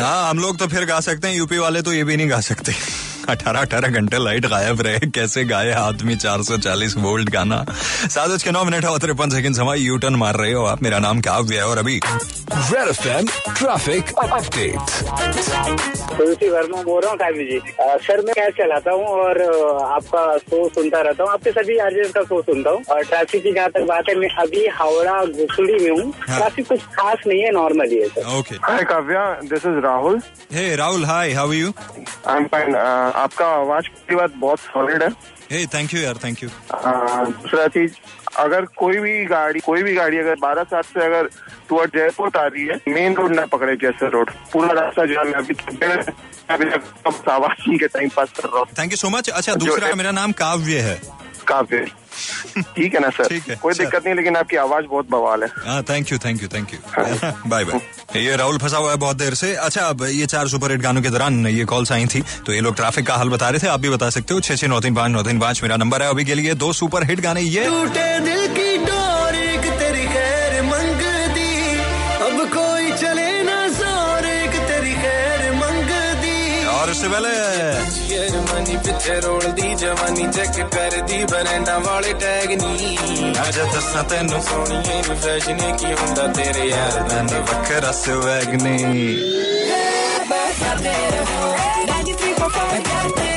हाँ हम लोग तो फिर गा सकते हैं, यूपी वाले तो ये भी नहीं गा सकते। अठारह अठारह घंटे लाइट गायब रहे। कैसे गाए आदमी 440 वोल्ट गाना? सात बज के नौ मिनट और तिरपन सेकंड समय यू टर्न मार रहे हो आप। मेरा नाम क्या है और अभी ट्रैफ़िक अपडेट तुलसी वर्मा बोल रहा हूँ साहब जी। सर मैं कैब चलाता हूँ और आपका शो सुनता रहता हूँ। आपके सभी आर्जेंट का शो सुनता हूँ। और ट्रैफ़िक की जहाँ तक बात है मैं अभी हावड़ा घुसड़ी में हूँ। हाँ। ट्रैफ़िक कुछ खास नहीं है नॉर्मल ही है sir. Okay hi Kavya. This is Rahul hey Rahul hi how you I am fine आपका आवाज़ की बात बहुत सॉलिड है। थैंक यू यार थैंक यू दूसरा चीज़ अगर कोई भी गाड़ी कोई भी गाड़ी अगर बारह सात से अगर टूअर्ड जयपुर आ रही है मेन रोड ना पकड़े जैसे रोड पूरा रास्ता जो है मैं अभी तक अभी तक आवाज़ के टाइम पास कर रहा हूँ। थैंक यू सो मच अच्छा दूसरा मेरा नाम काव्य है। काफ़ी ठीक है ना सर ठीक है, कोई दिक्कत नहीं लेकिन आपकी आवाज़ बहुत बवाल है। हाँ thank you thank you thank you bye bye ये राहुल फंसा हुआ है बहुत देर से। अच्छा अब ये चार सुपर हिट गानों के दौरान ये कॉल्स आई थी तो ये लोग ट्रैफ़िक का हाल बता रहे थे आप भी बता सकते हो। छह छह नौ तीन पाँच नौ तीन पाँच मेरा नंबर है। अभी के लिए दो सुपर हिट गाने ये टूटे दिल दी और इससे पहले जर्मनी पिछे रोल दी जवानी चेक कर दी बरेंडा वाले टैग नी आजा दसा तेनू सोनिए नु फ़ैशन की हुंदा तेरे यार दा नी वखरा स्वैग नी 93.5